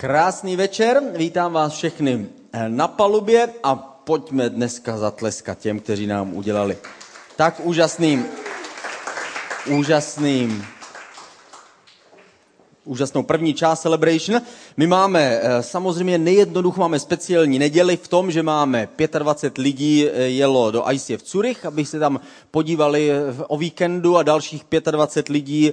Krásný večer, vítám vás všechny eh, na palubě a pojďme dneska zatleskat těm, kteří nám udělali tak úžasným, úžasným úžasnou první část Celebration. My máme eh, samozřejmě nejednoduch, máme speciální neděli v tom, že máme 25 lidí eh, jelo do ICF Zurich, aby se tam podívali eh, o víkendu a dalších 25 lidí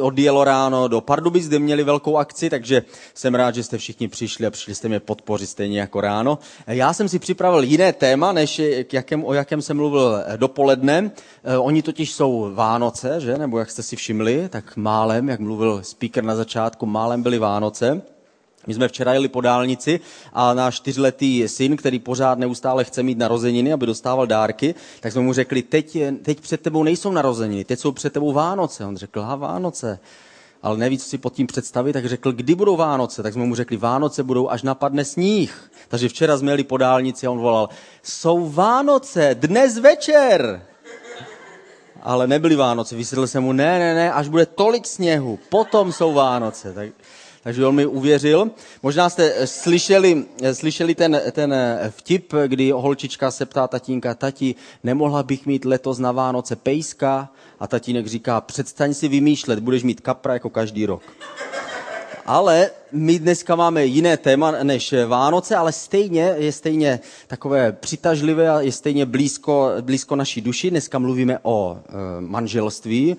odjelo ráno do Pardubic, kde měli velkou akci, takže jsem rád, že jste všichni přišli a přišli jste mě podpořit stejně jako ráno. Já jsem si připravil jiné téma, než k jakém, o jakém jsem mluvil dopoledne. Oni totiž jsou Vánoce, že? Nebo jak jste si všimli, tak málem, jak mluvil speaker na začátku, málem byly Vánoce. My jsme včera jeli po dálnici a náš čtyřletý syn, který pořád neustále chce mít narozeniny, aby dostával dárky, tak jsme mu řekli, teď, teď před tebou nejsou narozeniny, teď jsou před tebou Vánoce. On řekl, ha, Vánoce. Ale neví, co si pod tím představit, tak řekl, kdy budou Vánoce. Tak jsme mu řekli, Vánoce budou, až napadne sníh. Takže včera jsme jeli po dálnici a on volal, jsou Vánoce, dnes večer ale nebyly Vánoce. Vysvětlil jsem mu, ne, ne, ne, až bude tolik sněhu, potom jsou Vánoce. Tak, takže on mi uvěřil. Možná jste eh, slyšeli, eh, slyšeli ten, ten eh, vtip, kdy holčička se ptá tatínka, tati, nemohla bych mít letos na Vánoce pejska? A tatínek říká, předstaň si vymýšlet, budeš mít kapra jako každý rok. Ale my dneska máme jiné téma než Vánoce, ale stejně je stejně takové přitažlivé a je stejně blízko, blízko naší duši. Dneska mluvíme o e, manželství.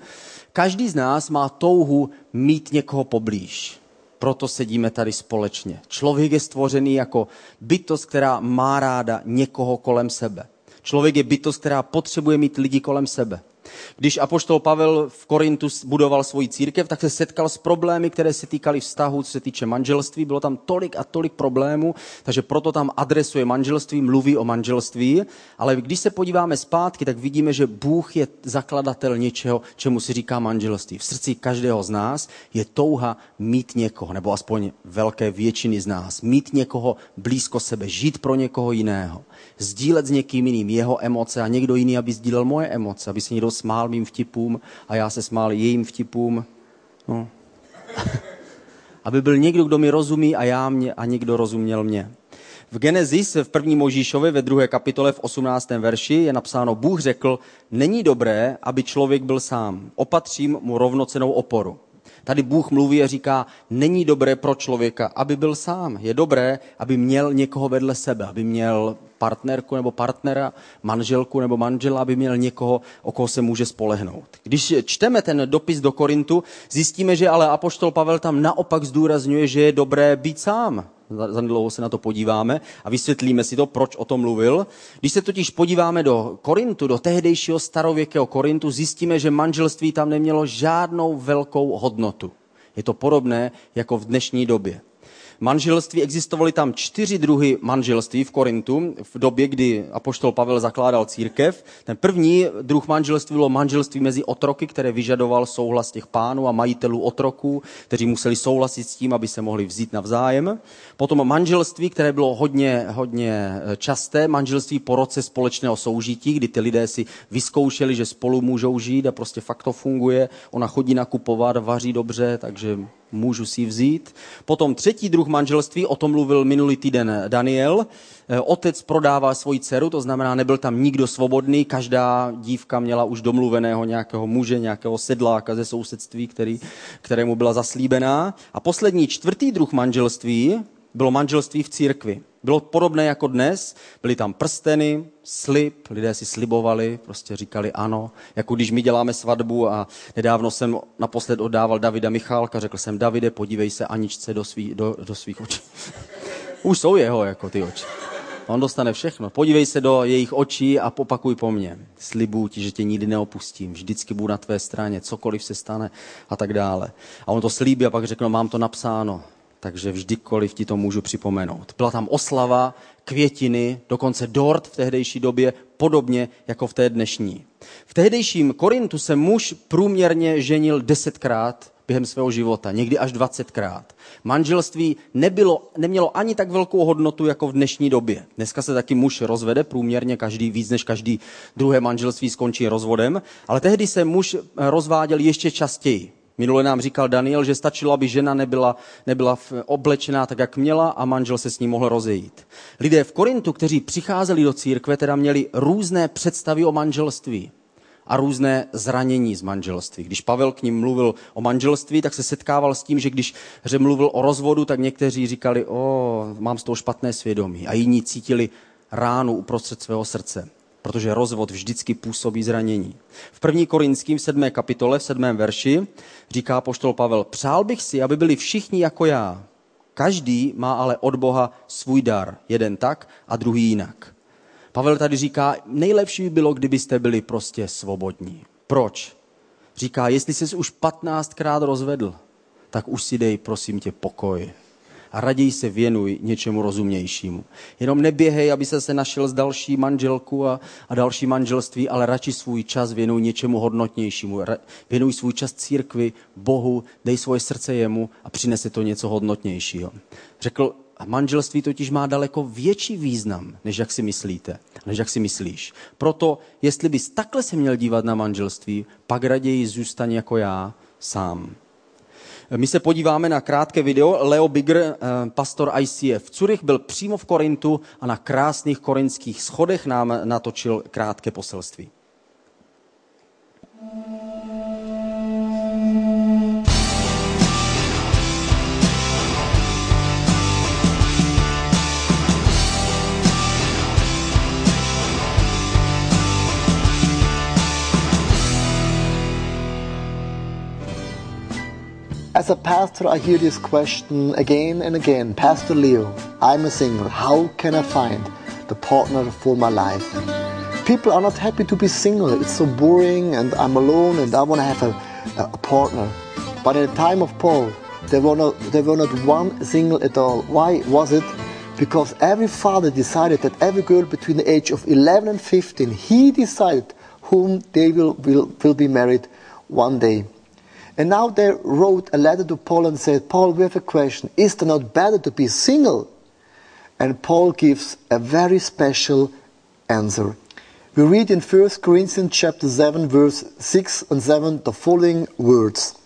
Každý z nás má touhu mít někoho poblíž. Proto sedíme tady společně. Člověk je stvořený jako bytost, která má ráda někoho kolem sebe. Člověk je bytost, která potřebuje mít lidi kolem sebe. Když apoštol Pavel v Korintu budoval svoji církev, tak se setkal s problémy, které se týkaly vztahu, co se týče manželství. Bylo tam tolik a tolik problémů, takže proto tam adresuje manželství, mluví o manželství. Ale když se podíváme zpátky, tak vidíme, že Bůh je zakladatel něčeho, čemu si říká manželství. V srdci každého z nás je touha mít někoho, nebo aspoň velké většiny z nás, mít někoho blízko sebe, žít pro někoho jiného, sdílet s někým jiným jeho emoce a někdo jiný, aby sdílel moje emoce, aby se někdo smál mým vtipům a já se smál jejím vtipům. No. Aby byl někdo, kdo mi rozumí a já mě a někdo rozuměl mě. V Genesis v první Možíšovi ve druhé kapitole v 18. verši je napsáno, Bůh řekl, není dobré, aby člověk byl sám. Opatřím mu rovnocenou oporu. Tady Bůh mluví a říká, není dobré pro člověka, aby byl sám. Je dobré, aby měl někoho vedle sebe, aby měl partnerku nebo partnera, manželku nebo manžela, aby měl někoho, o koho se může spolehnout. Když čteme ten dopis do Korintu, zjistíme, že ale Apoštol Pavel tam naopak zdůrazňuje, že je dobré být sám. Za dlouho se na to podíváme a vysvětlíme si to, proč o tom mluvil. Když se totiž podíváme do Korintu, do tehdejšího starověkého Korintu, zjistíme, že manželství tam nemělo žádnou velkou hodnotu. Je to podobné jako v dnešní době manželství. Existovaly tam čtyři druhy manželství v Korintu v době, kdy apoštol Pavel zakládal církev. Ten první druh manželství bylo manželství mezi otroky, které vyžadoval souhlas těch pánů a majitelů otroků, kteří museli souhlasit s tím, aby se mohli vzít navzájem. Potom manželství, které bylo hodně, hodně časté, manželství po roce společného soužití, kdy ty lidé si vyzkoušeli, že spolu můžou žít a prostě fakt to funguje. Ona chodí nakupovat, vaří dobře, takže můžu si vzít. Potom třetí druh manželství, o tom mluvil minulý týden Daniel. Eh, otec prodává svoji dceru, to znamená, nebyl tam nikdo svobodný, každá dívka měla už domluveného nějakého muže, nějakého sedláka ze sousedství, který, kterému byla zaslíbená. A poslední čtvrtý druh manželství bylo manželství v církvi. Bylo podobné jako dnes, byly tam prsteny, slib, lidé si slibovali, prostě říkali ano, jako když my děláme svatbu a nedávno jsem naposled oddával Davida Michálka, řekl jsem, Davide, podívej se Aničce do, svý, do, do svých očí. Už jsou jeho jako ty oči. On dostane všechno. Podívej se do jejich očí a popakuj po mně. Slibuju ti, že tě nikdy neopustím. Vždycky budu na tvé straně, cokoliv se stane a tak dále. A on to slíbí a pak řekne, no, mám to napsáno takže vždykoliv ti to můžu připomenout. Byla tam oslava, květiny, dokonce dort v tehdejší době, podobně jako v té dnešní. V tehdejším Korintu se muž průměrně ženil desetkrát během svého života, někdy až dvacetkrát. Manželství nebylo, nemělo ani tak velkou hodnotu jako v dnešní době. Dneska se taky muž rozvede průměrně každý, víc než každý druhé manželství skončí rozvodem, ale tehdy se muž rozváděl ještě častěji. Minule nám říkal Daniel, že stačilo, aby žena nebyla, nebyla oblečená tak, jak měla a manžel se s ní mohl rozejít. Lidé v Korintu, kteří přicházeli do církve, teda měli různé představy o manželství a různé zranění z manželství. Když Pavel k ním mluvil o manželství, tak se setkával s tím, že když že mluvil o rozvodu, tak někteří říkali, o, mám z toho špatné svědomí. A jiní cítili ránu uprostřed svého srdce, protože rozvod vždycky působí zranění. V 1. Korinským v 7. kapitole, v 7. verši, říká poštol Pavel, přál bych si, aby byli všichni jako já. Každý má ale od Boha svůj dar, jeden tak a druhý jinak. Pavel tady říká, nejlepší by bylo, kdybyste byli prostě svobodní. Proč? Říká, jestli jsi už 15krát rozvedl, tak už si dej, prosím tě, pokoj. A raději se věnuj něčemu rozumnějšímu. Jenom neběhej, aby se se našel s další manželku a, a další manželství, ale radši svůj čas věnuj něčemu hodnotnějšímu. Věnuj svůj čas církvi, Bohu, dej svoje srdce jemu a přinese to něco hodnotnějšího. Řekl, a manželství totiž má daleko větší význam, než jak si myslíte, než jak si myslíš. Proto, jestli bys takhle se měl dívat na manželství, pak raději zůstaň jako já sám. My se podíváme na krátké video. Leo Bigger, eh, pastor ICF v Curych, byl přímo v Korintu a na krásných korinských schodech nám natočil krátké poselství. As a pastor, I hear this question again and again Pastor Leo, I'm a single. How can I find the partner for my life? People are not happy to be single. It's so boring, and I'm alone, and I want to have a, a partner. But at the time of Paul, there were, not, there were not one single at all. Why was it? Because every father decided that every girl between the age of 11 and 15, he decided whom they will, will, will be married one day. And now they wrote a letter to Paul and said, Paul, we have a question. Is it not better to be single? And Paul gives a very special answer. We read in 1 Corinthians chapter 7 verse 6 and 7 the following words.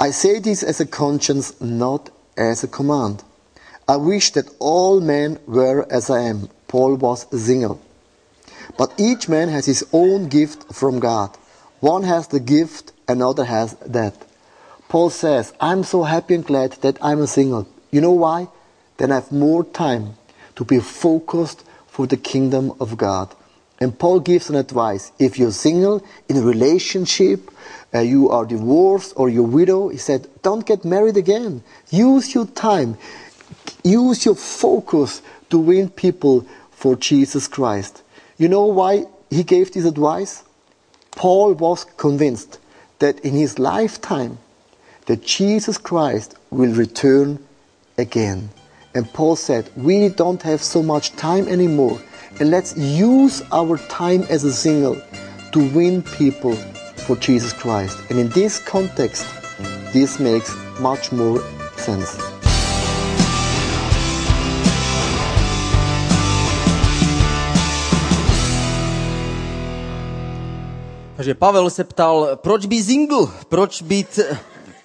I say this as a conscience, not as a command. I wish that all men were as I am. Paul was single. But each man has his own gift from God. One has the gift another has that. Paul says, I'm so happy and glad that I'm a single. You know why? Then I have more time to be focused for the kingdom of God. And Paul gives an advice. If you're single, in a relationship, uh, you are divorced or you're widow, he said, don't get married again. Use your time. Use your focus to win people for Jesus Christ. You know why he gave this advice? Paul was convinced that in his lifetime that Jesus Christ will return again. And Paul said, we don't have so much time anymore. And let's use our time as a single to win people for Jesus Christ. And in this context, this makes much more sense. Takže Pavel se ptal, proč být single, proč být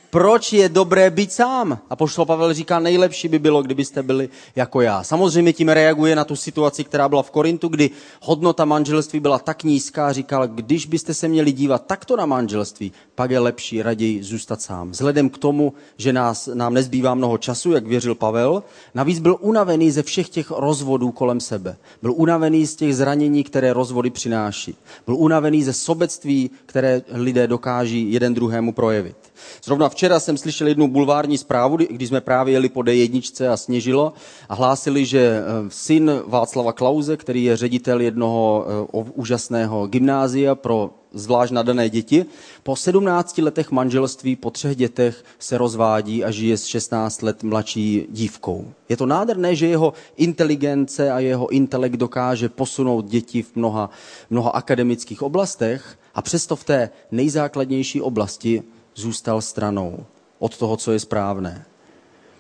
proč je dobré být sám? A poštol Pavel říká, nejlepší by bylo, kdybyste byli jako já. Samozřejmě tím reaguje na tu situaci, která byla v Korintu, kdy hodnota manželství byla tak nízká. Říkal, když byste se měli dívat takto na manželství, pak je lepší raději zůstat sám. Vzhledem k tomu, že nás, nám nezbývá mnoho času, jak věřil Pavel, navíc byl unavený ze všech těch rozvodů kolem sebe. Byl unavený z těch zranění, které rozvody přináší. Byl unavený ze sobectví, které lidé dokáží jeden druhému projevit. Zrovna včera jsem slyšel jednu bulvární zprávu, když jsme právě jeli po D1 a sněžilo a hlásili, že eh, syn Václava Klauze, který je ředitel jednoho eh, úžasného gymnázia pro zvlášť nadané děti, po 17 letech manželství, po třech dětech se rozvádí a žije s 16 let mladší dívkou. Je to nádherné, že jeho inteligence a jeho intelekt dokáže posunout děti v mnoha, mnoha akademických oblastech a přesto v té nejzákladnější oblasti zůstal stranou od toho, co je správné.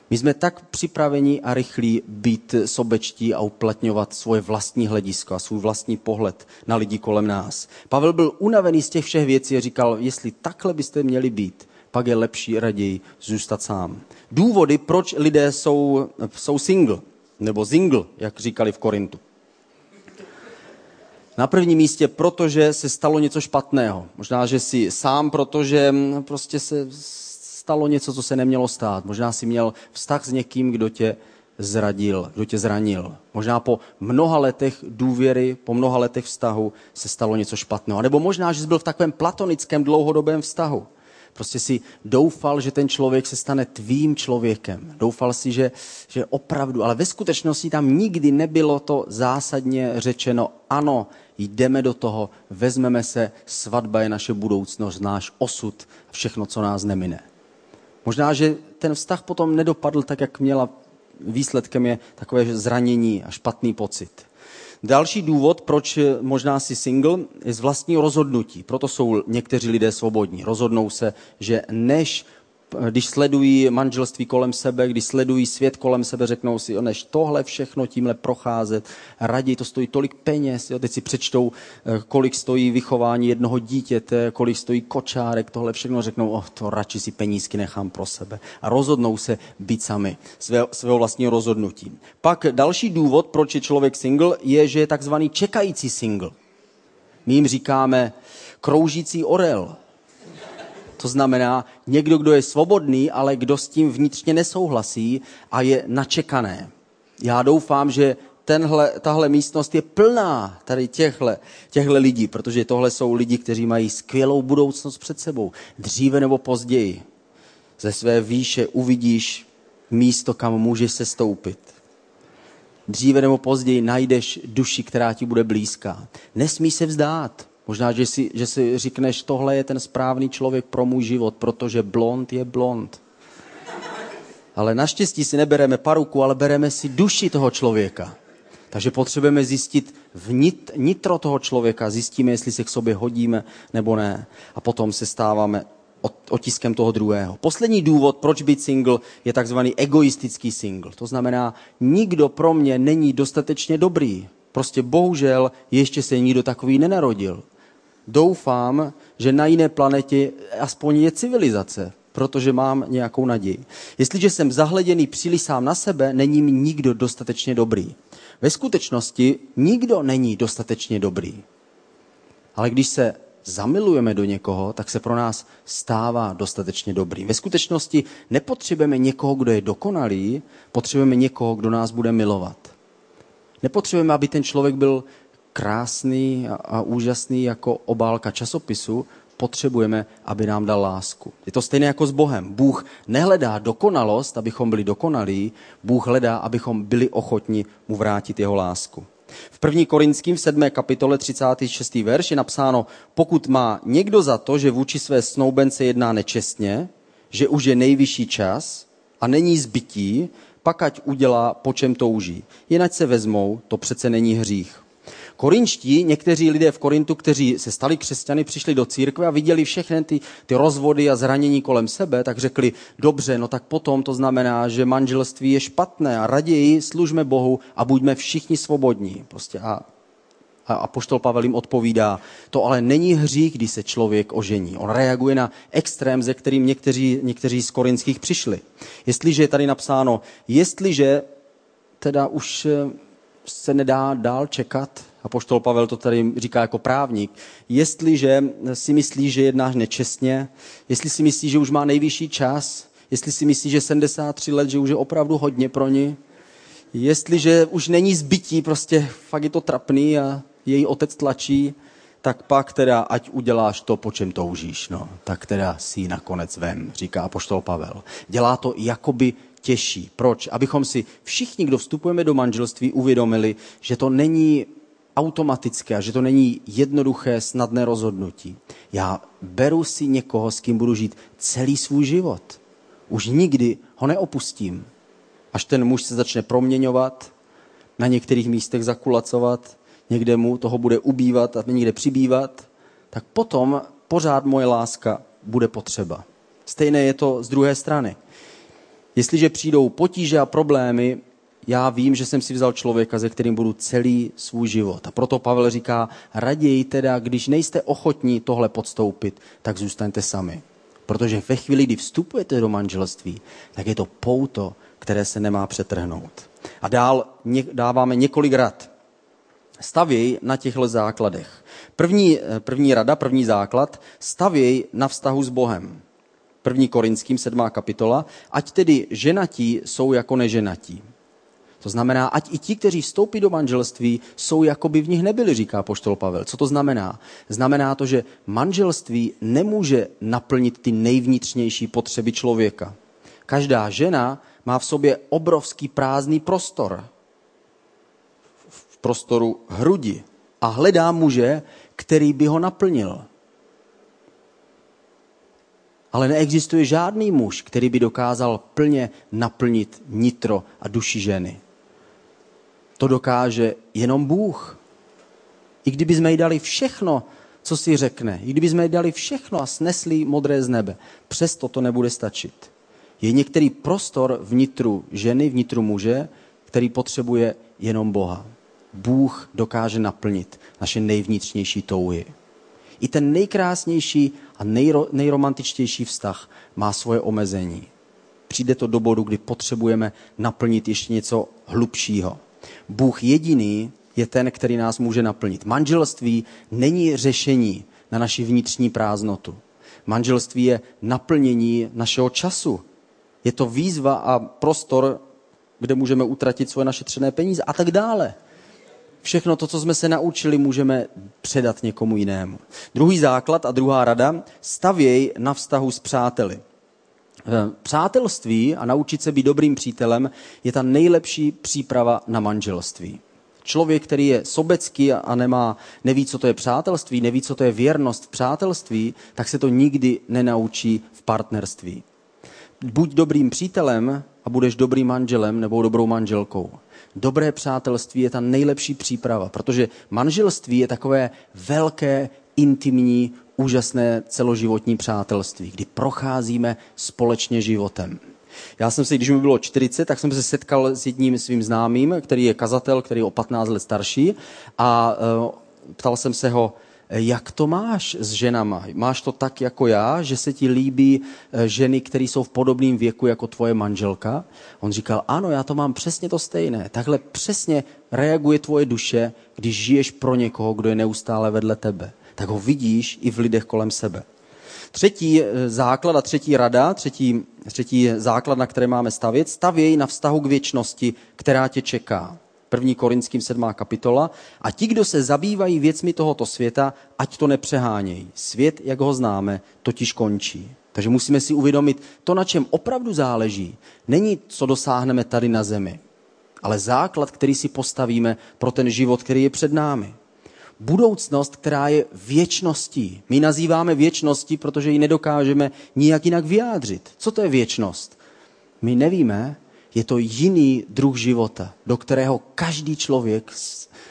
My jsme tak připraveni a rychlí být sobečtí a uplatňovat svoje vlastní hledisko a svůj vlastní pohled na lidi kolem nás. Pavel byl unavený z těch všech věcí a říkal, jestli takhle byste měli být, pak je lepší raději zůstat sám. Důvody, proč lidé jsou, jsou single, nebo single, jak říkali v Korintu. Na prvním místě, protože se stalo něco špatného. Možná, že si sám, protože prostě se stalo něco, co se nemělo stát. Možná si měl vztah s někým, kdo tě zradil, kdo tě zranil. Možná po mnoha letech důvěry, po mnoha letech vztahu se stalo něco špatného. Nebo možná, že jsi byl v takovém platonickém dlouhodobém vztahu. Prostě si doufal, že ten člověk se stane tvým člověkem. Doufal si, že, že opravdu, ale ve skutečnosti tam nikdy nebylo to zásadně řečeno, ano, jdeme do toho, vezmeme se, svatba je naše budoucnost, náš osud, všechno, co nás nemine. Možná, že ten vztah potom nedopadl tak, jak měla. Výsledkem je takové zranění a špatný pocit. Další důvod, proč možná si single, je z vlastního rozhodnutí. Proto jsou někteří lidé svobodní. Rozhodnou se, že než když sledují manželství kolem sebe, když sledují svět kolem sebe, řeknou si, než tohle všechno tímhle procházet, raději to stojí tolik peněz, jo, teď si přečtou, eh, kolik stojí vychování jednoho dítěte, kolik stojí kočárek, tohle všechno řeknou, oh, to radši si penízky nechám pro sebe. A rozhodnou se být sami, své, svého vlastního rozhodnutí. Pak další důvod, proč je člověk single, je, že je takzvaný čekající single. My jim říkáme kroužící orel to znamená někdo, kdo je svobodný, ale kdo s tím vnitřně nesouhlasí a je načekané. Já doufám, že tenhle, tahle místnost je plná tady těchto, těchto lidí, protože tohle jsou lidi, kteří mají skvělou budoucnost před sebou. Dříve nebo později ze své výše uvidíš místo, kam můžeš se stoupit. Dříve nebo později najdeš duši, která ti bude blízká. Nesmí se vzdát. Možná, že si, že si říkneš, tohle je ten správný člověk pro můj život, protože blond je blond. Ale naštěstí si nebereme paruku, ale bereme si duši toho člověka. Takže potřebujeme zjistit vnit, nitro toho člověka, zjistíme, jestli se k sobě hodíme nebo ne. A potom se stáváme otiskem toho druhého. Poslední důvod, proč být single, je takzvaný egoistický single. To znamená, nikdo pro mě není dostatečně dobrý. Prostě bohužel ještě se nikdo takový nenarodil doufám, že na jiné planetě aspoň je civilizace, protože mám nějakou naději. Jestliže jsem zahleděný příliš sám na sebe, není mi nikdo dostatečně dobrý. Ve skutečnosti nikdo není dostatečně dobrý. Ale když se zamilujeme do někoho, tak se pro nás stává dostatečně dobrý. Ve skutečnosti nepotřebujeme někoho, kdo je dokonalý, potřebujeme někoho, kdo nás bude milovat. Nepotřebujeme, aby ten člověk byl krásný a, úžasný jako obálka časopisu, potřebujeme, aby nám dal lásku. Je to stejné jako s Bohem. Bůh nehledá dokonalost, abychom byli dokonalí, Bůh hledá, abychom byli ochotni mu vrátit jeho lásku. V 1. Korinským v 7. kapitole 36. verš je napsáno, pokud má někdo za to, že vůči své snoubence jedná nečestně, že už je nejvyšší čas a není zbytí, pak ať udělá, po čem touží. Jen se vezmou, to přece není hřích. Korinští, někteří lidé v Korintu, kteří se stali křesťany, přišli do církve a viděli všechny ty, ty rozvody a zranění kolem sebe, tak řekli, dobře, no tak potom to znamená, že manželství je špatné a raději služme Bohu a buďme všichni svobodní. Prostě a a poštol Pavel jim odpovídá, to ale není hřích, když se člověk ožení. On reaguje na extrém, ze kterým někteří, někteří z korinských přišli. Jestliže je tady napsáno, jestliže teda už se nedá dál čekat, a poštol Pavel to tady říká jako právník, jestliže si myslí, že jednáš nečestně, jestli si myslí, že už má nejvyšší čas, jestli si myslí, že 73 let, že už je opravdu hodně pro ní, jestliže už není zbytí, prostě fakt je to trapný a její otec tlačí, tak pak teda, ať uděláš to, po čem toužíš, no, tak teda si nakonec vem, říká poštol Pavel. Dělá to jakoby těžší. Proč? Abychom si všichni, kdo vstupujeme do manželství, uvědomili, že to není automatické a že to není jednoduché, snadné rozhodnutí. Já beru si někoho, s kým budu žít celý svůj život. Už nikdy ho neopustím. Až ten muž se začne proměňovat, na některých místech zakulacovat, někde mu toho bude ubývat a někde přibývat, tak potom pořád moje láska bude potřeba. Stejné je to z druhé strany. Jestliže přijdou potíže a problémy, já vím, že jsem si vzal člověka, ze kterým budu celý svůj život. A proto Pavel říká, raději teda, když nejste ochotní tohle podstoupit, tak zůstaňte sami. Protože ve chvíli, kdy vstupujete do manželství, tak je to pouto, které se nemá přetrhnout. A dál dáváme několik rad. Stavěj na těchto základech. První, první rada, první základ, stavěj na vztahu s Bohem. První Korinským, sedmá kapitola, ať tedy ženatí jsou jako neženatí. To znamená, ať i ti, kteří vstoupí do manželství, jsou jako by v nich nebyli, říká poštol Pavel. Co to znamená? Znamená to, že manželství nemůže naplnit ty nejvnitřnější potřeby člověka. Každá žena má v sobě obrovský prázdný prostor. V prostoru hrudi. A hledá muže, který by ho naplnil. Ale neexistuje žádný muž, který by dokázal plně naplnit nitro a duši ženy. To dokáže jenom Bůh. I kdyby jsme jí dali všechno, co si řekne, i kdyby jsme jí dali všechno a snesli modré z nebe, přesto to nebude stačit. Je některý prostor vnitru ženy, vnitru muže, který potřebuje jenom Boha. Bůh dokáže naplnit naše nejvnitřnější touhy. I ten nejkrásnější a nejro, nejromantičtější vztah má svoje omezení. Přijde to do bodu, kdy potřebujeme naplnit ještě něco hlubšího. Bůh jediný je ten, který nás může naplnit. Manželství není řešení na naši vnitřní prázdnotu. Manželství je naplnění našeho času. Je to výzva a prostor, kde můžeme utratit svoje našetřené peníze a tak dále. Všechno to, co jsme se naučili, můžeme předat někomu jinému. Druhý základ a druhá rada, stavěj na vztahu s přáteli. Eh, přátelství a naučit se být dobrým přítelem je ta nejlepší příprava na manželství. Člověk, který je sobecký a nemá, neví, co to je přátelství, neví, co to je věrnost v přátelství, tak se to nikdy nenaučí v partnerství. Buď dobrým přítelem a budeš dobrým manželem nebo dobrou manželkou. Dobré přátelství je ta nejlepší příprava, protože manželství je takové velké, intimní, úžasné celoživotní přátelství, kdy procházíme společně životem. Já jsem se, když mi bylo 40, tak jsem se setkal s jedním svým známým, který je kazatel, který je o 15 let starší a uh, ptal jsem se ho, jak to máš s ženama? Máš to tak jako já, že se ti líbí e, ženy, které jsou v podobném věku jako tvoje manželka? On říkal, ano, já to mám přesně to stejné. Takhle přesně reaguje tvoje duše, když žiješ pro někoho, kdo je neustále vedle tebe tak ho vidíš i v lidech kolem sebe. Třetí eh, základ a třetí rada, třetí, třetí základ, na které máme stavět, stavěj na vztahu k věčnosti, která tě čeká. První Korinským 7. kapitola. A ti, kdo se zabývají věcmi tohoto světa, ať to nepřehánějí. Svět, jak ho známe, totiž končí. Takže musíme si uvědomit, to, na čem opravdu záleží, není, co dosáhneme tady na zemi, ale základ, který si postavíme pro ten život, který je před námi budoucnost, která je věčností. My nazýváme věčností, protože ji nedokážeme nijak jinak vyjádřit. Co to je věčnost? My nevíme, je to jiný druh života, do kterého každý člověk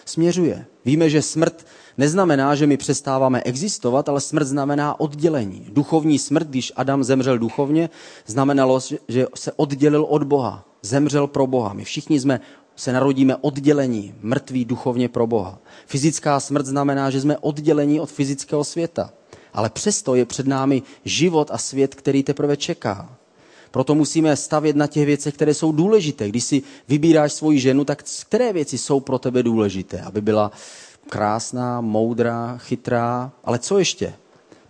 směřuje. Víme, že smrt neznamená, že my přestáváme existovat, ale smrt znamená oddělení. Duchovní smrt, když Adam zemřel duchovně, znamenalo, že se oddělil od Boha. Zemřel pro Boha. My všichni jsme se narodíme oddělení, mrtví duchovně pro Boha. Fyzická smrt znamená, že jsme oddělení od fyzického světa. Ale přesto je před námi život a svět, který teprve čeká. Proto musíme stavět na těch věcech, které jsou důležité. Když si vybíráš svoji ženu, tak které věci jsou pro tebe důležité? Aby byla krásná, moudrá, chytrá, ale co ještě?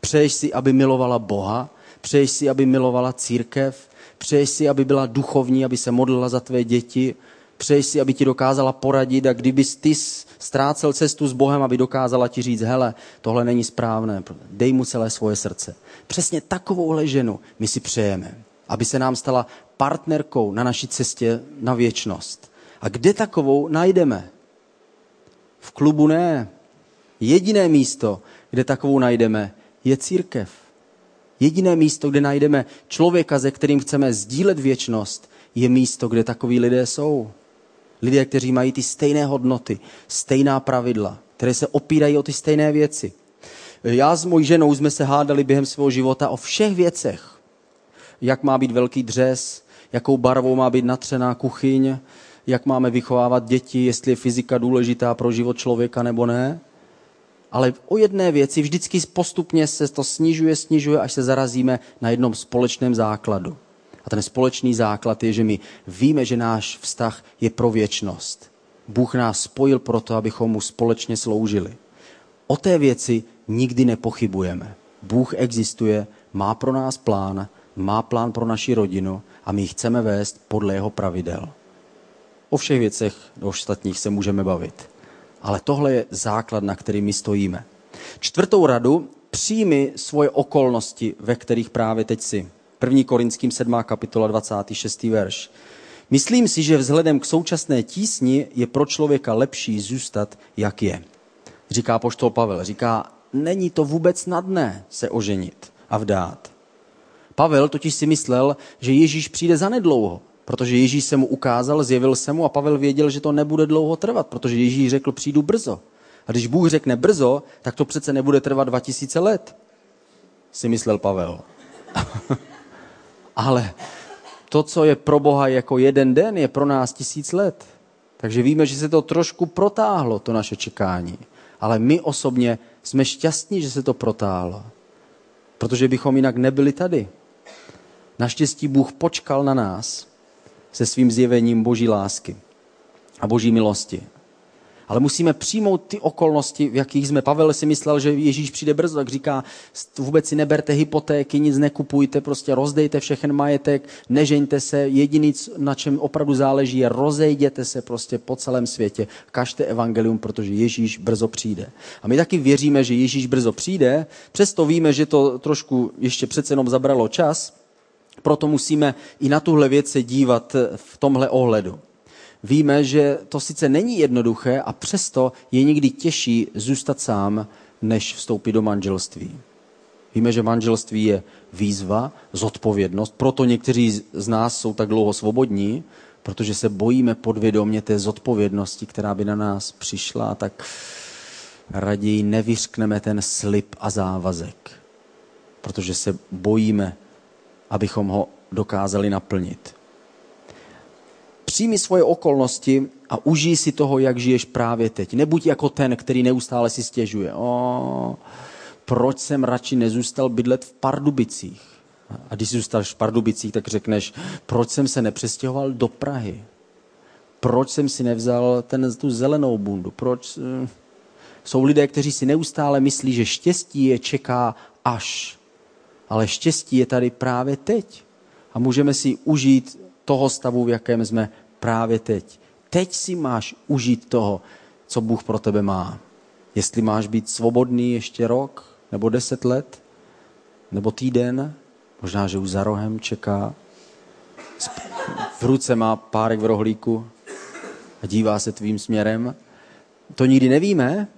Přeješ si, aby milovala Boha? Přeješ si, aby milovala církev? Přeješ si, aby byla duchovní, aby se modlila za tvé děti? Přeješ si, aby ti dokázala poradit a kdyby ty ztrácel cestu s Bohem, aby dokázala ti říct, hele, tohle není správné, dej mu celé svoje srdce. Přesně takovouhle ženu my si přejeme, aby se nám stala partnerkou na naší cestě na věčnost. A kde takovou najdeme? V klubu ne. Jediné místo, kde takovou najdeme, je církev. Jediné místo, kde najdeme člověka, se kterým chceme sdílet věčnost, je místo, kde takoví lidé jsou. Lidé, kteří mají ty stejné hodnoty, stejná pravidla, které se opírají o ty stejné věci. Já s mojí ženou jsme se hádali během svého života o všech věcech. Jak má být velký dřez, jakou barvou má být natřená kuchyň, jak máme vychovávat děti, jestli je fyzika důležitá pro život člověka nebo ne. ale o jedné věci vždycky postupně se to snižuje, snižuje, až se zarazíme na jednom společném základu. A ten společný základ je, že my víme, že náš vztah je pro věčnost. Bůh nás spojil proto, abychom mu společně sloužili. O té věci nikdy nepochybujeme. Bůh existuje, má pro nás plán, má plán pro naši rodinu a my ji chceme vést podle jeho pravidel. O všech věcech o ostatních se můžeme bavit. Ale tohle je základ, na který my stojíme. Čtvrtou radu, přijmi svoje okolnosti, ve kterých právě teď si. 1. Korinským 7. kapitola 26. verš. Myslím si, že vzhledem k současné tísni je pro člověka lepší zůstat, jak je. Říká poštol Pavel. Říká, není to vůbec snadné se oženit a vdát. Pavel totiž si myslel, že Ježíš přijde zanedlouho, protože Ježíš se mu ukázal, zjevil se mu a Pavel věděl, že to nebude dlouho trvat, protože Ježíš řekl, přijdu brzo. A když Bůh řekne brzo, tak to přece nebude trvat 2000 let, si myslel Pavel. Ale to, co je pro Boha jako jeden den, je pro nás tisíc let. Takže víme, že se to trošku protáhlo, to naše čekání. Ale my osobně jsme šťastní, že se to protáhlo. Protože bychom jinak nebyli tady. Naštěstí Bůh počkal na nás se svým zjevením boží lásky a boží milosti. Ale musíme přijmout ty okolnosti, v jakých jsme. Pavel si myslel, že Ježíš přijde brzo, tak říká, vůbec si neberte hypotéky, nic nekupujte, prostě rozdejte všechen majetek, nežeňte se, jediný, na čem opravdu záleží, je rozejděte se prostě po celém světě, kažte evangelium, protože Ježíš brzo přijde. A my taky věříme, že Ježíš brzo přijde, přesto víme, že to trošku ještě přece jenom zabralo čas, proto musíme i na tuhle věc se dívat v tomhle ohledu. Víme, že to sice není jednoduché a přesto je někdy těžší zůstat sám, než vstoupit do manželství. Víme, že manželství je výzva, zodpovědnost, proto někteří z nás jsou tak dlouho svobodní, protože se bojíme podvědomě té zodpovědnosti, která by na nás přišla, tak raději nevyřkneme ten slib a závazek, protože se bojíme, abychom ho dokázali naplnit. Přijmi svoje okolnosti a užij si toho, jak žiješ právě teď. Nebuď jako ten, který neustále si stěžuje. O, proč jsem radši nezůstal bydlet v Pardubicích? A když zůstal v Pardubicích, tak řekneš, proč jsem se nepřestěhoval do Prahy? Proč jsem si nevzal ten, tu zelenou bundu? Proč? Eh, jsou lidé, kteří si neustále myslí, že štěstí je čeká až. Ale štěstí je tady právě teď. A můžeme si užít toho stavu, v jakém jsme právě teď. Teď si máš užít toho, co Bůh pro tebe má. Jestli máš být svobodný ještě rok, nebo deset let, nebo týden, možná, že už za rohem čeká. V ruce má párek v rohlíku a dívá se tvým směrem. To nikdy nevíme,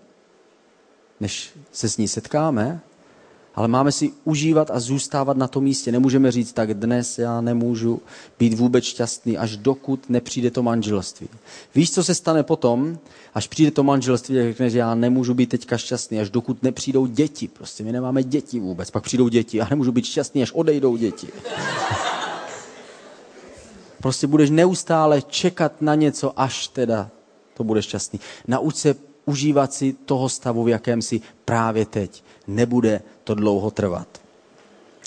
než se s ní setkáme, ale máme si užívat a zůstávat na tom místě. Nemůžeme říct, tak dnes já nemůžu být vůbec šťastný, až dokud nepřijde to manželství. Víš, co se stane potom, až přijde to manželství, tak řekneš, že já nemůžu být teďka šťastný, až dokud nepřijdou děti. Prostě my nemáme děti vůbec. Pak přijdou děti a nemůžu být šťastný, až odejdou děti. Prostě budeš neustále čekat na něco, až teda to bude šťastný. Nauč se užívat si toho stavu, v jakém si právě teď. Nebude to dlouho trvat.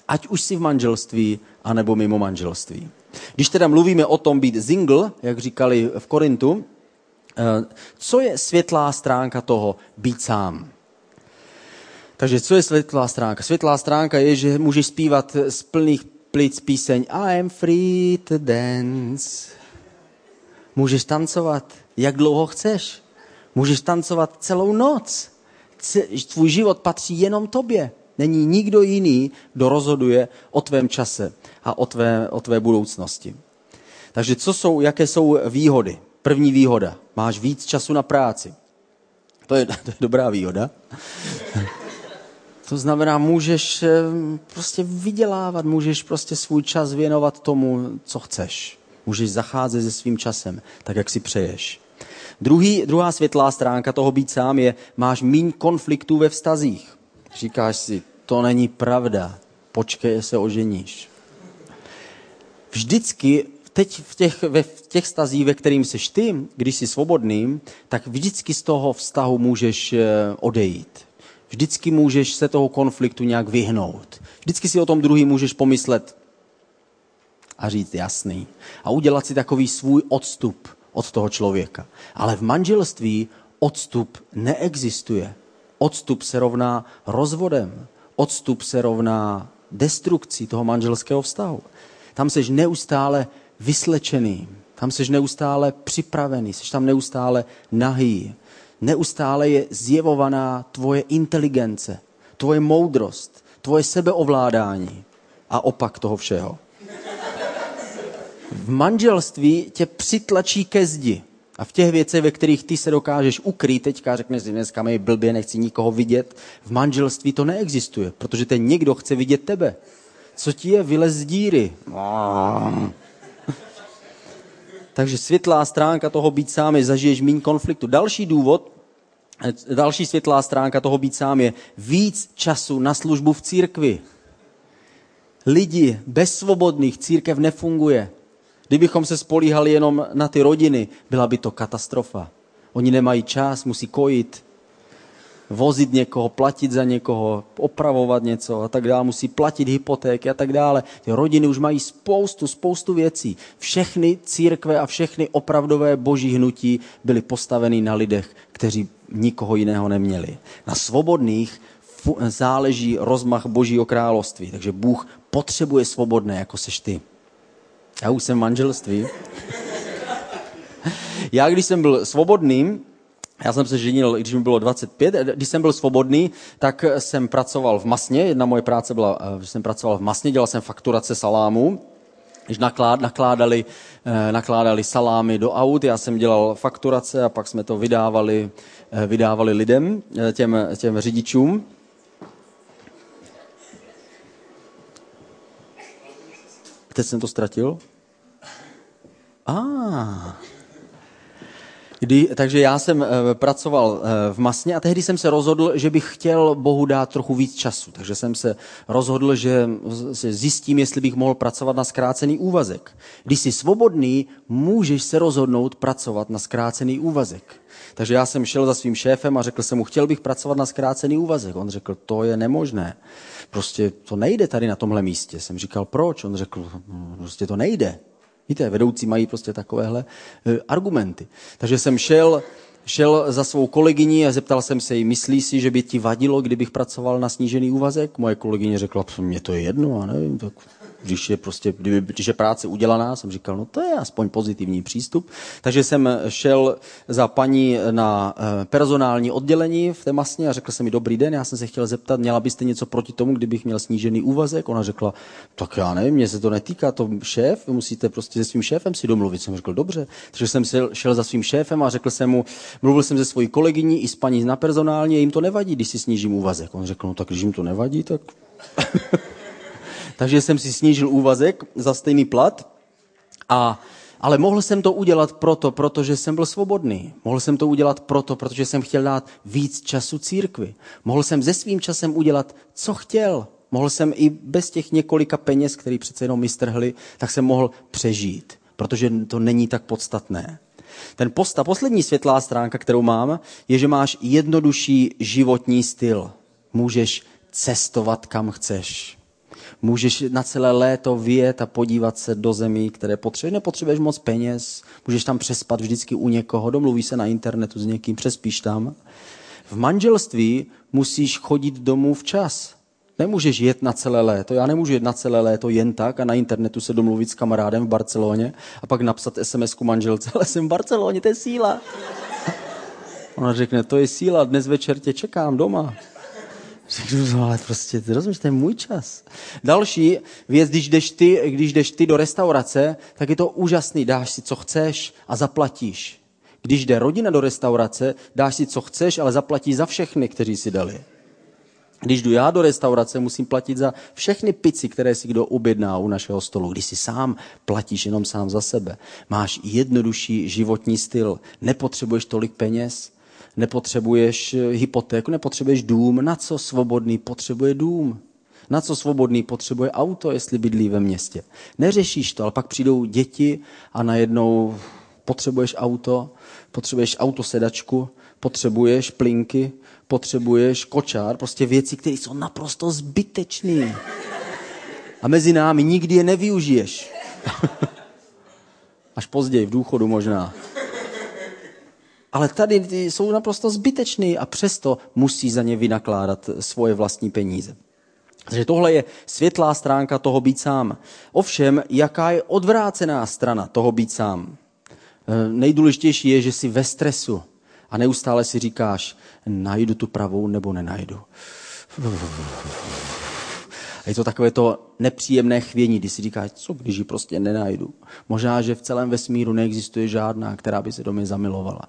Ať už si v manželství, anebo mimo manželství. Když teda mluvíme o tom být single, jak říkali v Korintu, eh, co je světlá stránka toho být sám? Takže co je světlá stránka? Světlá stránka je, že můžeš zpívat z plných plic píseň I am free to dance. Můžeš tancovat, jak dlouho chceš. Můžeš tancovat celou noc. Tvůj život patří jenom tobě. Není nikdo jiný, kdo rozhoduje o tvém čase a o tvé, o tvé budoucnosti. Takže co jsou, jaké jsou výhody? První výhoda. Máš víc času na práci. To je, to je dobrá výhoda. To znamená, můžeš eh, prostě vydělávat, můžeš prostě svůj čas věnovat tomu, co chceš. Můžeš zacházet se svým časem, tak jak si přeješ. Druhý, druhá světlá stránka toho být sám je, máš míň konfliktů ve vztazích. Říkáš si, to není pravda, počkej, se oženíš. Vždycky, teď v těch, ve, v těch stazích, ve kterým jsi ty, když jsi svobodný, tak vždycky z toho vztahu můžeš eh, odejít. Vždycky můžeš se toho konfliktu nějak vyhnout. Vždycky si o tom druhý můžeš pomyslet a říct jasný. A udělat si takový svůj odstup od toho člověka. Ale v manželství odstup neexistuje. Odstup se rovná rozvodem. Odstup se rovná destrukcí toho manželského vztahu. Tam seš neustále vyslečený, tam seš neustále připravený, seš tam neustále nahý. Neustále je zjevovaná tvoje inteligence, tvoje moudrost, tvoje sebeovládání a opak toho všeho. V manželství tě přitlačí ke zdi. A v těch věcech, ve kterých ty se dokážeš ukrýt, teďka řekneš si, dneska mi blbě, nechci nikoho vidět, v manželství to neexistuje, protože ten někdo chce vidět tebe. Co ti je, vylez z díry. Takže světlá stránka toho být sám je, zažiješ méně konfliktu. Další důvod, další světlá stránka toho být sám je víc času na službu v církvi. Lidi bez svobodných církev nefunguje. Kdybychom se spolíhali jenom na ty rodiny, byla by to katastrofa. Oni nemají čas, musí kojit, vozit někoho, platit za někoho, opravovat něco a tak dále, musí platit hypotéky a tak dále. Ty rodiny už mají spoustu, spoustu věcí. Všechny církve a všechny opravdové boží hnutí byly postaveny na lidech, kteří nikoho jiného neměli. Na svobodných záleží rozmach božího království. Takže Bůh potřebuje svobodné, jako seš ty. Já už jsem v manželství. Já, když jsem byl svobodný, já jsem se ženil, když mi bylo 25, když jsem byl svobodný, tak jsem pracoval v masně, jedna moje práce byla, že jsem pracoval v masně, dělal jsem fakturace salámu, když naklád, nakládali, eh, nakládali salámy do aut, já jsem dělal fakturace a pak jsme to vydávali, eh, vydávali lidem, eh, těm, těm řidičům. Teď jsem to ztratil. A. Ah. Kdy, takže já jsem e, pracoval e, v masně a tehdy jsem se rozhodl, že bych chtěl Bohu dát trochu víc času. Takže jsem se rozhodl, že se zjistím, jestli bych mohl pracovat na zkrácený úvazek. Když jsi svobodný, můžeš se rozhodnout pracovat na zkrácený úvazek. Takže já jsem šel za svým šéfem a řekl jsem mu, chtěl bych pracovat na zkrácený úvazek. On řekl, to je nemožné. Prostě to nejde tady na tomhle místě. Jsem říkal, proč? On řekl, no, prostě to nejde. Víte, vedoucí mají prostě takovéhle eh, argumenty. Takže jsem šel, šel za svou kolegyní a zeptal jsem se jí, myslí si, že by ti vadilo, kdybych pracoval na snížený úvazek? Moje kolegyně řekla, mě to je jedno, a nevím, tak když je prostě, když je práce udělaná, jsem říkal, no to je aspoň pozitivní přístup. Takže jsem šel za paní na eh, personální oddělení v té masně a řekl jsem mi, dobrý den, já jsem se chtěl zeptat, měla byste něco proti tomu, kdybych měl snížený úvazek? Ona řekla, tak já nevím, mě se to netýká, to šéf, musíte prostě se svým šéfem si domluvit. Jsem řekl, dobře. Takže jsem šel za svým šéfem a řekl jsem mu, mluvil jsem se svojí kolegyní i s paní na personální, jim to nevadí, když si snížím úvazek. On řekl, no tak když jim to nevadí, tak... takže jsem si snížil úvazek za stejný plat, a, ale mohl jsem to udělat proto, protože jsem byl svobodný. Mohl jsem to udělat proto, protože jsem chtěl dát víc času církvi. Mohl jsem se svým časem udělat, co chtěl. Mohl jsem i bez těch několika peněz, které přece jenom mi strhli, tak jsem mohl přežít, protože to není tak podstatné. Ten posta, poslední světlá stránka, kterou mám, je, že máš jednodušší životní styl. Můžeš cestovat kam chceš. Můžeš na celé léto vyjet a podívat se do zemí, které potřebuješ. Nepotřebuješ moc peněz, můžeš tam přespat vždycky u někoho, domluvíš se na internetu s někým, přespíš tam. V manželství musíš chodit domů včas. Nemůžeš jet na celé léto. Já nemůžu jet na celé léto jen tak a na internetu se domluvit s kamarádem v Barceloně a pak napsat SMS-ku manželce, ale jsem v Barceloně, to je síla. Ona řekne, to je síla, dnes večer tě čekám doma. Řeknu, no ale prostě, ty rozumíš, to je můj čas. Další věc, když jdeš, ty, když jdeš ty do restaurace, tak je to úžasný, dáš si, co chceš a zaplatíš. Když jde rodina do restaurace, dáš si, co chceš, ale zaplatíš za všechny, kteří si dali. Když jdu já do restaurace, musím platit za všechny pici, které si kdo objedná u našeho stolu. Když si sám platíš jenom sám za sebe. Máš jednodušší životní styl. Nepotřebuješ tolik peněz, nepotřebuješ eh, hypotéku, nepotřebuješ dům. Na co svobodný potřebuje dům? Na co svobodný potřebuje auto, jestli bydlí ve městě? Neřešíš to, ale pak přijdou děti a najednou Potřebuješ auto, potřebuješ autosedačku, potřebuješ plinky, potřebuješ kočár, prostě věci, které jsou naprosto zbytečné. A mezi námi nikdy je nevyužiješ. Až později, v důchodu možná. Ale tady jsou naprosto zbytečný a přesto musí za ně vynakládat svoje vlastní peníze. Takže tohle je světlá stránka toho být sám. Ovšem, jaká je odvrácená strana toho být sám? E, nejdůležitější je, že jsi ve stresu a neustále si říkáš, najdu tu pravou nebo nenajdu. A je to takové to nepříjemné chvění, kdy si říkáš, co když ji prostě nenajdu. Možná, že v celém vesmíru neexistuje žádná, která by se do mě zamilovala.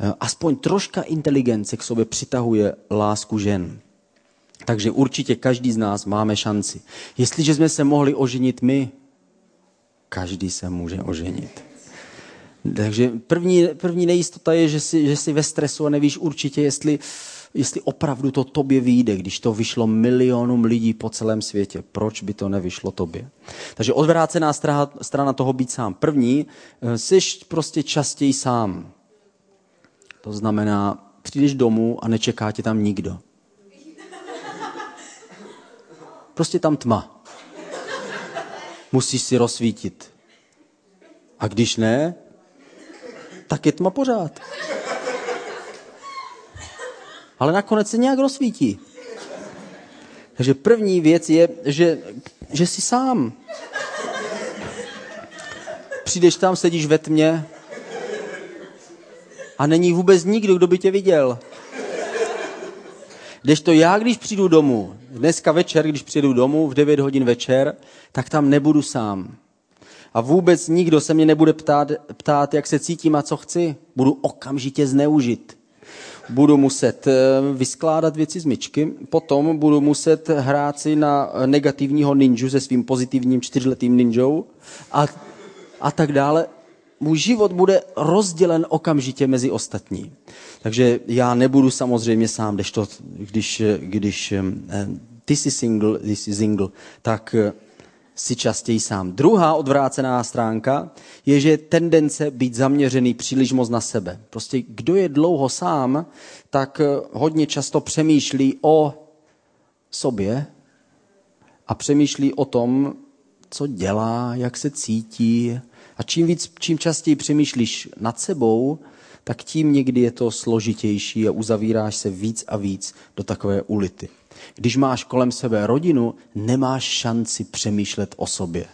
E, aspoň troška inteligence k sobě přitahuje lásku žen. Takže určitě každý z nás máme šanci. Jestliže jsme se mohli oženit my, každý se může oženit. Takže první, první nejistota je, že jsi, že jsi ve stresu a nevíš určitě, jestli, jestli opravdu to tobě vyjde, když to vyšlo milionům lidí po celém světě. Proč by to nevyšlo tobě? Takže odvrácená strana, strana toho být sám. První, eh, jsi prostě častěji sám. To znamená, přijdeš domů a nečeká tě tam nikdo. Prostě tam tma. Musíš si rozsvítit. A když ne, tak je tma pořád. Ale nakonec se nějak rozsvítí. Takže první věc je, že, že jsi sám. Přijdeš tam, sedíš ve tmě a není vůbec nikdo, kdo by tě viděl. Když to já, když přijdu domů, dneska večer, když přijdu domů v 9 hodin večer, tak tam nebudu sám. A vůbec nikdo se mě nebude ptát, ptát, jak se cítím a co chci. Budu okamžitě zneužit. Budu muset eh, vyskládat věci z myčky, potom budu muset hrát si na negativního ninju se svým pozitivním čtyřletým ninjou a, a tak dále můj život bude rozdělen okamžitě mezi ostatní. Takže já nebudu samozřejmě sám, když, to, když, když eh, ty jsi single, ty jsi single, tak eh, si častěji sám. Druhá odvrácená stránka je, že tendence být zaměřený příliš moc na sebe. Prostě kdo je dlouho sám, tak eh, hodně často přemýšlí o sobě a přemýšlí o tom, co dělá, jak se cítí, a čím, víc, čím častěji přemýšlíš nad sebou, tak tím někdy je to složitější a uzavíráš se víc a víc do takové ulity. Když máš kolem sebe rodinu, nemáš šanci přemýšlet o sobě.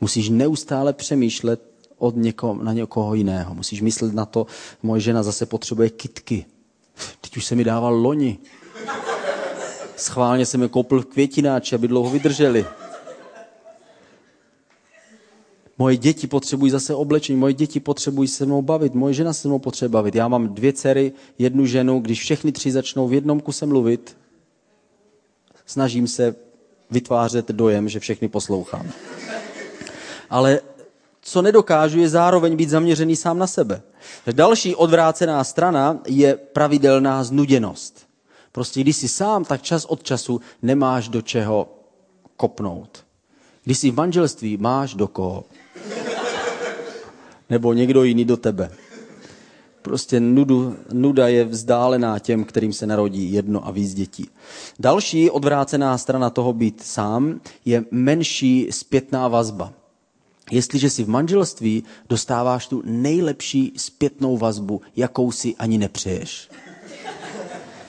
Musíš neustále přemýšlet od něko, na někoho jiného. Musíš myslet na to, moje žena zase potřebuje kitky. Teď už se mi dával loni. Schválně jsem je koupil květináči, aby dlouho vydrželi. Moje děti potřebují zase oblečení, moje děti potřebují se mnou bavit, moje žena se mnou potřebuje bavit. Já mám dvě dcery, jednu ženu, když všechny tři začnou v jednom kuse mluvit, snažím se vytvářet dojem, že všechny poslouchám. Ale co nedokážu, je zároveň být zaměřený sám na sebe. Další odvrácená strana je pravidelná znuděnost. Prostě když jsi sám, tak čas od času nemáš do čeho kopnout. Když jsi v manželství, máš do koho nebo někdo jiný do tebe. Prostě nudu, nuda je vzdálená těm, kterým se narodí jedno a víc dětí. Další odvrácená strana toho být sám je menší zpětná vazba. Jestliže si v manželství, dostáváš tu nejlepší zpětnou vazbu, jakou si ani nepřeješ.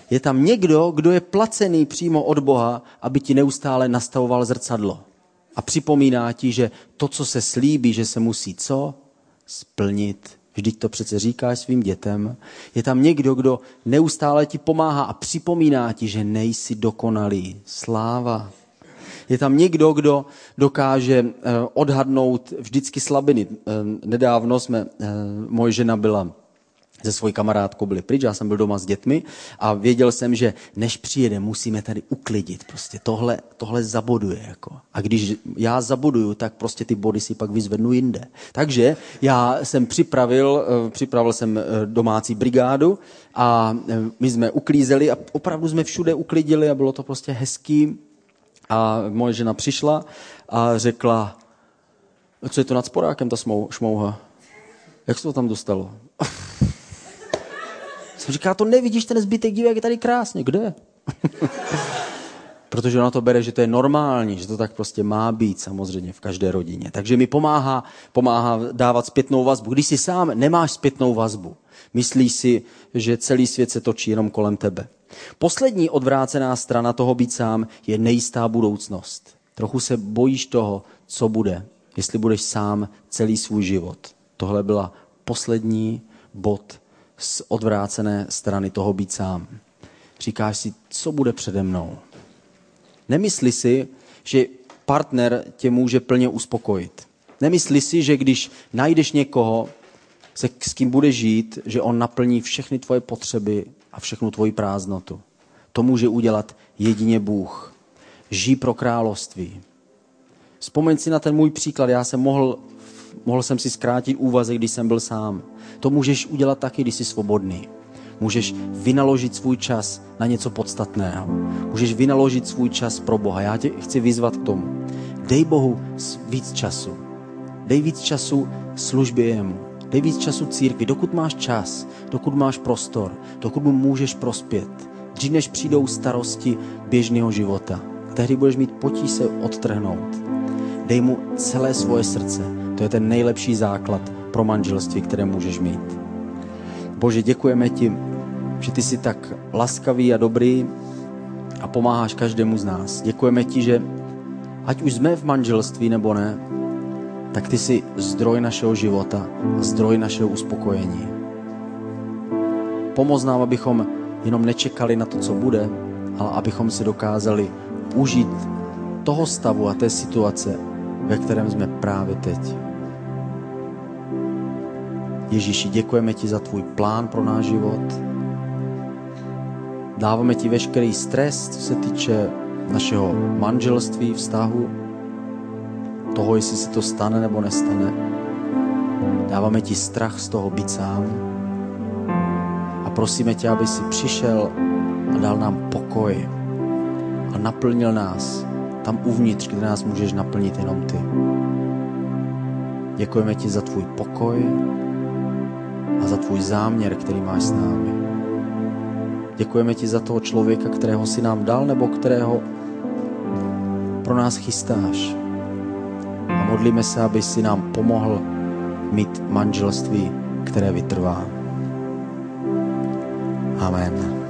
Je tam někdo, kdo je placený přímo od Boha, aby ti neustále nastavoval zrcadlo. A připomíná ti, že to, co se slíbí, že se musí co? splnit. Vždyť to přece říkáš svým dětem. Je tam někdo, kdo neustále ti pomáhá a připomíná ti, že nejsi dokonalý. Sláva. Je tam někdo, kdo dokáže eh, odhadnout vždycky slabiny. Eh, nedávno jsme, eh, moje žena byla se svojí kamarádkou byli pryč, já jsem byl doma s dětmi a věděl jsem, že než přijede, musíme tady uklidit. Prostě tohle, tohle zaboduje. Jako. A když já zaboduju, tak prostě ty body si pak vyzvednu jinde. Takže já jsem připravil, eh, připravil jsem eh, domácí brigádu a eh, my jsme uklízeli a opravdu jsme všude uklidili a bylo to prostě hezký. A moje žena přišla a řekla, co je to nad sporákem, ta šmouha? Jak se to tam dostalo? jsem říká, to nevidíš ten zbytek dívek, je tady krásně. Kde? Protože ona to bere, že to je normální, že to tak prostě má být samozřejmě v každé rodině. Takže mi pomáhá, pomáhá dávat zpětnou vazbu. Když si sám nemáš zpětnou vazbu, myslíš si, že celý svět se točí jenom kolem tebe. Poslední odvrácená strana toho být sám je nejistá budoucnost. Trochu se bojíš toho, co bude, jestli budeš sám celý svůj život. Tohle byla poslední bod z odvrácené strany toho být sám. Říkáš si, co bude přede mnou. Nemysli si, že partner tě může plně uspokojit. Nemysli si, že když najdeš někoho, se, s kým bude žít, že on naplní všechny tvoje potřeby a všechnu tvoji prázdnotu. To může udělat jedině Bůh. Žij pro království. Vzpomeň si na ten můj příklad. Já jsem mohl, mohl jsem si zkrátit úvazek, když jsem byl sám. To můžeš udělat taky, když jsi svobodný. Můžeš vynaložit svůj čas na něco podstatného. Můžeš vynaložit svůj čas pro Boha. Já tě chci vyzvat k tomu. Dej Bohu víc času. Dej víc času službě jemu. Dej víc času církvi, dokud máš čas, dokud máš prostor, dokud mu můžeš prospět. Dřív než přijdou starosti běžného života. Tehdy budeš mít potíž se odtrhnout. Dej mu celé svoje srdce. To je ten nejlepší základ pro manželství, které můžeš mít. Bože, děkujeme ti, že ty jsi tak laskavý a dobrý a pomáháš každému z nás. Děkujeme ti, že ať už jsme v manželství nebo ne, tak ty jsi zdroj našeho života a zdroj našeho uspokojení. Pomoz nám, abychom jenom nečekali na to, co bude, ale abychom si dokázali užít toho stavu a té situace, ve kterém jsme právě teď. Ježíši, děkujeme ti za tvůj plán pro náš život. Dáváme ti veškerý stres, co se týče našeho manželství, vztahu, toho, jestli se to stane nebo nestane. Dáváme ti strach z toho být sám. A prosíme tě, aby si přišel a dal nám pokoj a naplnil nás tam uvnitř, kde nás můžeš naplnit jenom ty. Děkujeme ti za tvůj pokoj tvůj záměr, který máš s námi. Děkujeme ti za toho člověka, kterého si nám dal nebo kterého pro nás chystáš. A modlíme se, aby si nám pomohl mít manželství, které vytrvá. Amen.